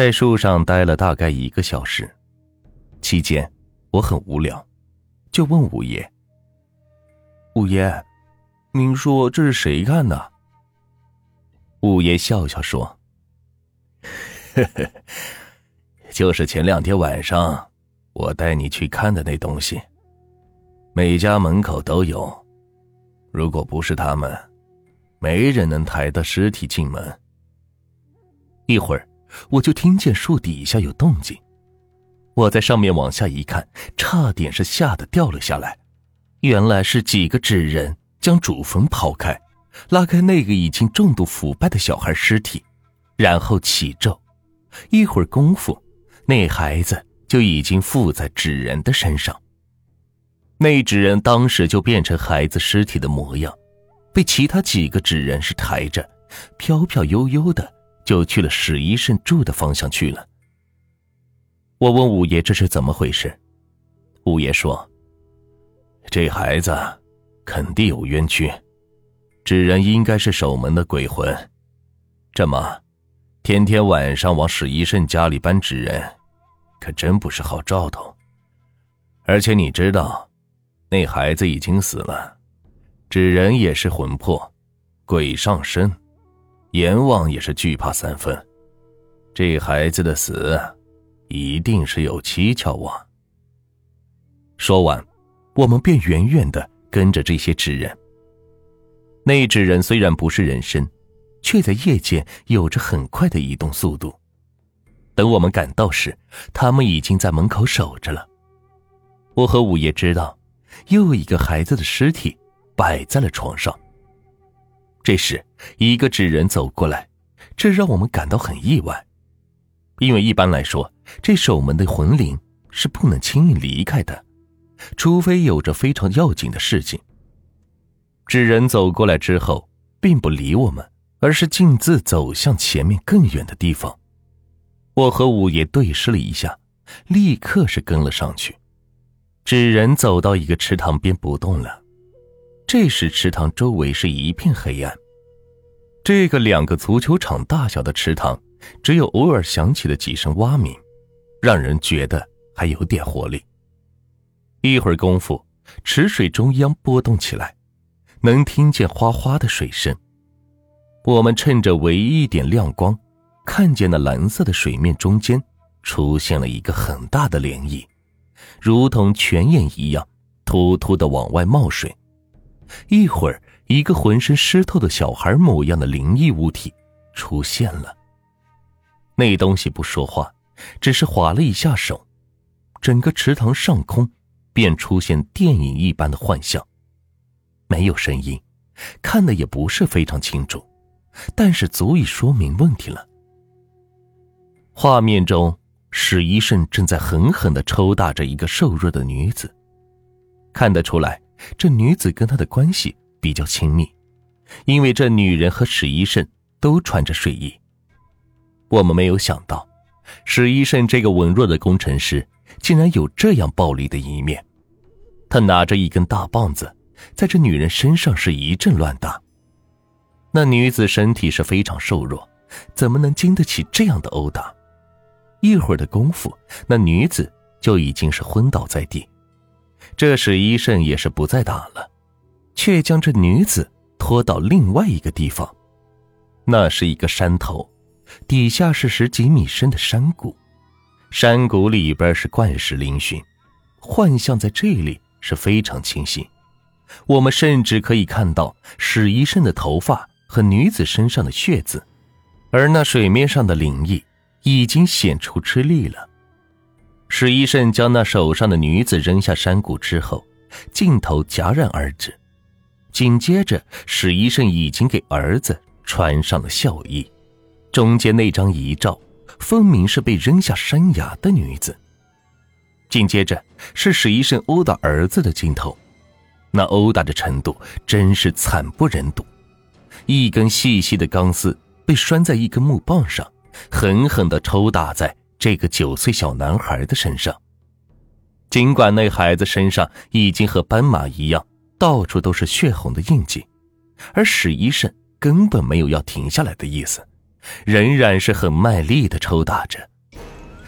在树上待了大概一个小时，期间我很无聊，就问五爷：“五爷，您说这是谁干的？”五爷笑笑说：“呵呵，就是前两天晚上我带你去看的那东西。每家门口都有，如果不是他们，没人能抬的尸体进门。”一会儿。我就听见树底下有动静，我在上面往下一看，差点是吓得掉了下来。原来是几个纸人将主坟刨开，拉开那个已经重度腐败的小孩尸体，然后起咒。一会儿功夫，那孩子就已经附在纸人的身上。那纸人当时就变成孩子尸体的模样，被其他几个纸人是抬着，飘飘悠悠的。就去了史医生住的方向去了。我问五爷这是怎么回事，五爷说：“这孩子肯定有冤屈，纸人应该是守门的鬼魂。这么，天天晚上往史医生家里搬纸人，可真不是好兆头。而且你知道，那孩子已经死了，纸人也是魂魄，鬼上身。”阎王也是惧怕三分，这孩子的死，一定是有蹊跷啊。说完，我们便远远的跟着这些纸人。那纸人虽然不是人身，却在夜间有着很快的移动速度。等我们赶到时，他们已经在门口守着了。我和五爷知道，又一个孩子的尸体摆在了床上。这时，一个纸人走过来，这让我们感到很意外，因为一般来说，这守门的魂灵是不能轻易离开的，除非有着非常要紧的事情。纸人走过来之后，并不理我们，而是径自走向前面更远的地方。我和五爷对视了一下，立刻是跟了上去。纸人走到一个池塘边不动了。这时，池塘周围是一片黑暗。这个两个足球场大小的池塘，只有偶尔响起的几声蛙鸣，让人觉得还有点活力。一会儿功夫，池水中央波动起来，能听见哗哗的水声。我们趁着唯一一点亮光，看见那蓝色的水面中间出现了一个很大的涟漪，如同泉眼一样，突突的往外冒水。一会儿，一个浑身湿透的小孩模样的灵异物体出现了。那东西不说话，只是划了一下手，整个池塘上空便出现电影一般的幻象。没有声音，看的也不是非常清楚，但是足以说明问题了。画面中，史医生正在狠狠的抽打着一个瘦弱的女子，看得出来。这女子跟他的关系比较亲密，因为这女人和史一慎都穿着睡衣。我们没有想到，史一慎这个文弱的工程师竟然有这样暴力的一面。他拿着一根大棒子，在这女人身上是一阵乱打。那女子身体是非常瘦弱，怎么能经得起这样的殴打？一会儿的功夫，那女子就已经是昏倒在地。这时，医生也是不再打了，却将这女子拖到另外一个地方。那是一个山头，底下是十几米深的山谷，山谷里边是怪石嶙峋，幻象在这里是非常清晰。我们甚至可以看到史医生的头发和女子身上的血渍，而那水面上的灵异已经显出吃力了。史医生将那手上的女子扔下山谷之后，镜头戛然而止。紧接着，史医生已经给儿子穿上了孝衣，中间那张遗照分明是被扔下山崖的女子。紧接着是史医生殴打儿子的镜头，那殴打的程度真是惨不忍睹。一根细细的钢丝被拴在一根木棒上，狠狠地抽打在。这个九岁小男孩的身上，尽管那孩子身上已经和斑马一样，到处都是血红的印记，而史医生根本没有要停下来的意思，仍然是很卖力的抽打着。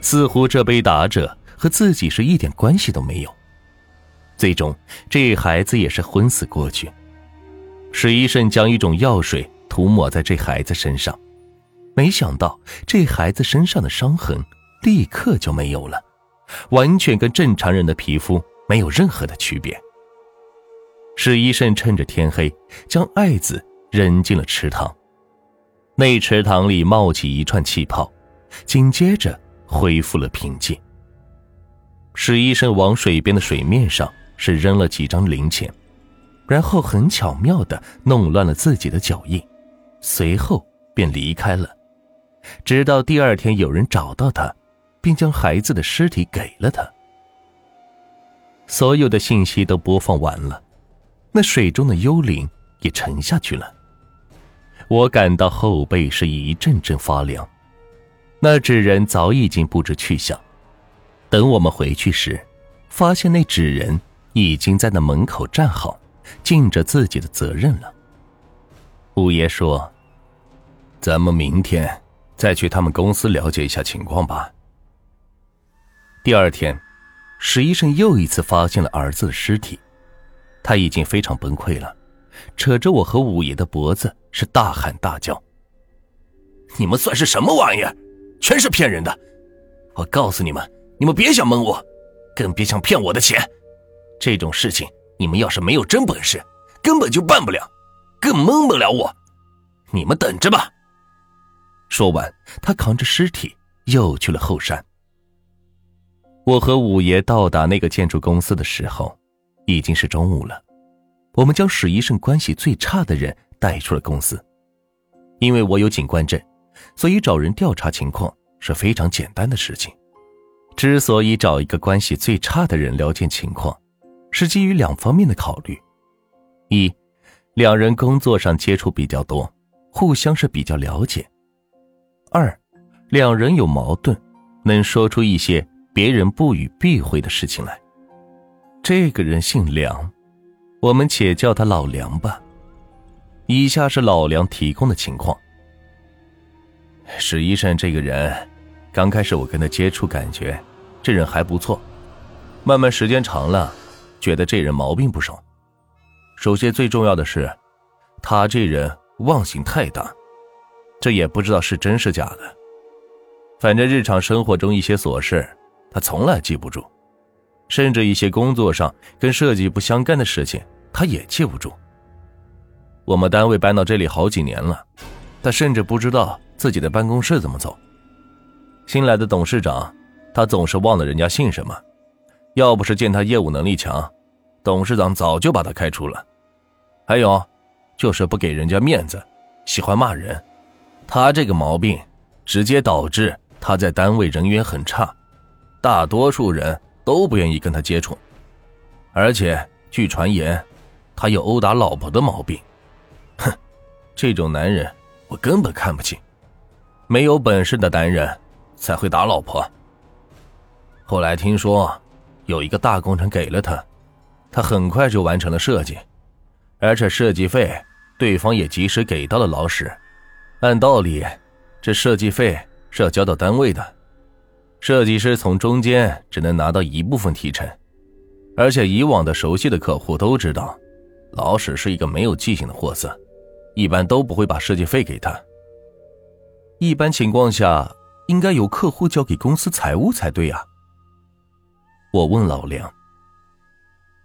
似乎这杯打者和自己是一点关系都没有。最终，这孩子也是昏死过去。史医生将一种药水涂抹在这孩子身上，没想到这孩子身上的伤痕立刻就没有了，完全跟正常人的皮肤没有任何的区别。史医生趁着天黑，将爱子扔进了池塘，那池塘里冒起一串气泡，紧接着恢复了平静。史医生往水边的水面上是扔了几张零钱，然后很巧妙的弄乱了自己的脚印，随后便离开了。直到第二天有人找到他，并将孩子的尸体给了他。所有的信息都播放完了。那水中的幽灵也沉下去了，我感到后背是一阵阵发凉。那纸人早已经不知去向。等我们回去时，发现那纸人已经在那门口站好，尽着自己的责任了。五爷说：“咱们明天再去他们公司了解一下情况吧。”第二天，史医生又一次发现了儿子的尸体。他已经非常崩溃了，扯着我和五爷的脖子是大喊大叫：“你们算是什么玩意儿？全是骗人的！我告诉你们，你们别想蒙我，更别想骗我的钱。这种事情，你们要是没有真本事，根本就办不了，更蒙不了我。你们等着吧。”说完，他扛着尸体又去了后山。我和五爷到达那个建筑公司的时候。已经是中午了，我们将史医生关系最差的人带出了公司。因为我有警官证，所以找人调查情况是非常简单的事情。之所以找一个关系最差的人了解情况，是基于两方面的考虑：一，两人工作上接触比较多，互相是比较了解；二，两人有矛盾，能说出一些别人不予避讳的事情来。这个人姓梁，我们且叫他老梁吧。以下是老梁提供的情况：史医生这个人，刚开始我跟他接触，感觉这人还不错。慢慢时间长了，觉得这人毛病不少。首先最重要的是，他这人忘性太大，这也不知道是真是假的。反正日常生活中一些琐事，他从来记不住。甚至一些工作上跟设计不相干的事情，他也记不住。我们单位搬到这里好几年了，他甚至不知道自己的办公室怎么走。新来的董事长，他总是忘了人家姓什么。要不是见他业务能力强，董事长早就把他开除了。还有，就是不给人家面子，喜欢骂人。他这个毛病，直接导致他在单位人缘很差，大多数人。都不愿意跟他接触，而且据传言，他有殴打老婆的毛病。哼，这种男人我根本看不起。没有本事的男人才会打老婆。后来听说有一个大工程给了他，他很快就完成了设计，而且设计费对方也及时给到了老史。按道理，这设计费是要交到单位的。设计师从中间只能拿到一部分提成，而且以往的熟悉的客户都知道，老史是一个没有记性的货色，一般都不会把设计费给他。一般情况下，应该由客户交给公司财务才对啊。我问老梁，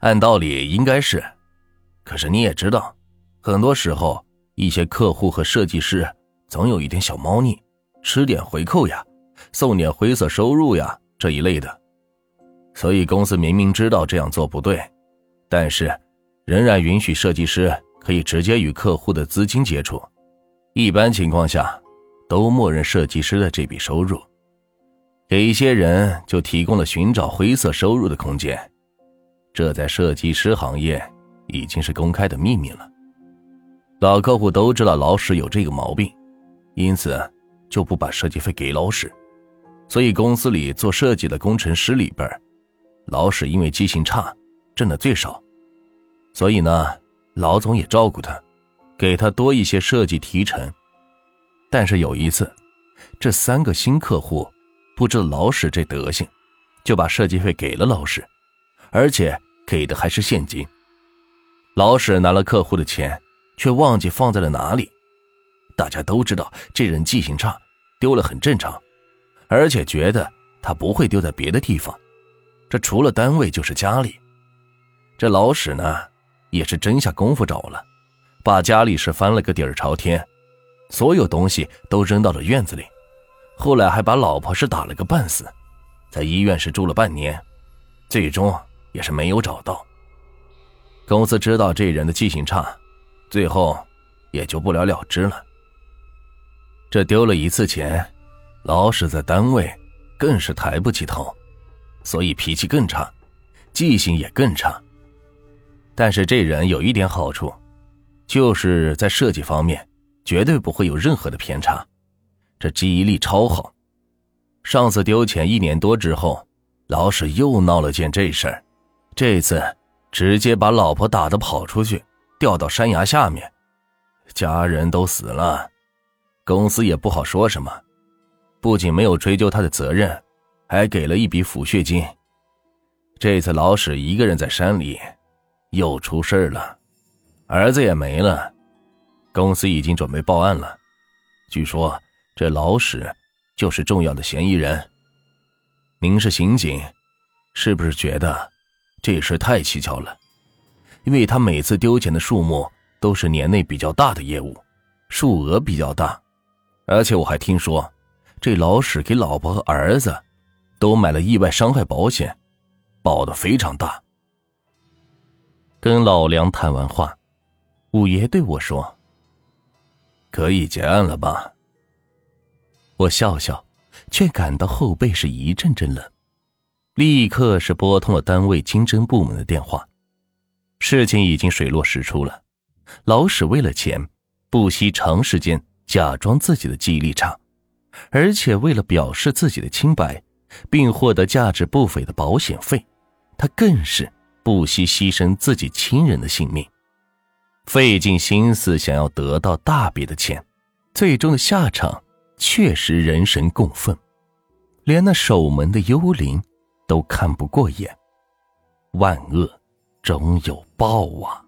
按道理应该是，可是你也知道，很多时候一些客户和设计师总有一点小猫腻，吃点回扣呀。送点灰色收入呀，这一类的，所以公司明明知道这样做不对，但是仍然允许设计师可以直接与客户的资金接触。一般情况下，都默认设计师的这笔收入，给一些人就提供了寻找灰色收入的空间。这在设计师行业已经是公开的秘密了。老客户都知道老史有这个毛病，因此就不把设计费给老史。所以公司里做设计的工程师里边，老史因为记性差，挣的最少。所以呢，老总也照顾他，给他多一些设计提成。但是有一次，这三个新客户不知老史这德行，就把设计费给了老史，而且给的还是现金。老史拿了客户的钱，却忘记放在了哪里。大家都知道这人记性差，丢了很正常，而且觉得他不会丢在别的地方，这除了单位就是家里。这老史呢，也是真下功夫找了，把家里是翻了个底儿朝天，所有东西都扔到了院子里。后来还把老婆是打了个半死，在医院是住了半年，最终也是没有找到。公司知道这人的记性差，最后也就不了了之了。这丢了一次钱，老史在单位更是抬不起头，所以脾气更差，记性也更差。但是这人有一点好处，就是在设计方面绝对不会有任何的偏差，这记忆力超好。上次丢钱一年多之后，老史又闹了件这事儿，这次。直接把老婆打的跑出去，掉到山崖下面，家人都死了，公司也不好说什么，不仅没有追究他的责任，还给了一笔抚恤金。这次老史一个人在山里，又出事了，儿子也没了，公司已经准备报案了，据说这老史就是重要的嫌疑人。您是刑警，是不是觉得？这事太蹊跷了，因为他每次丢钱的数目都是年内比较大的业务，数额比较大，而且我还听说，这老史给老婆和儿子都买了意外伤害保险，保的非常大。跟老梁谈完话，五爷对我说：“可以结案了吧？”我笑笑，却感到后背是一阵阵冷。立刻是拨通了单位经侦部门的电话，事情已经水落石出了。老史为了钱，不惜长时间假装自己的记忆力差，而且为了表示自己的清白，并获得价值不菲的保险费，他更是不惜牺牲自己亲人的性命，费尽心思想要得到大笔的钱，最终的下场确实人神共愤，连那守门的幽灵。都看不过眼，万恶终有报啊！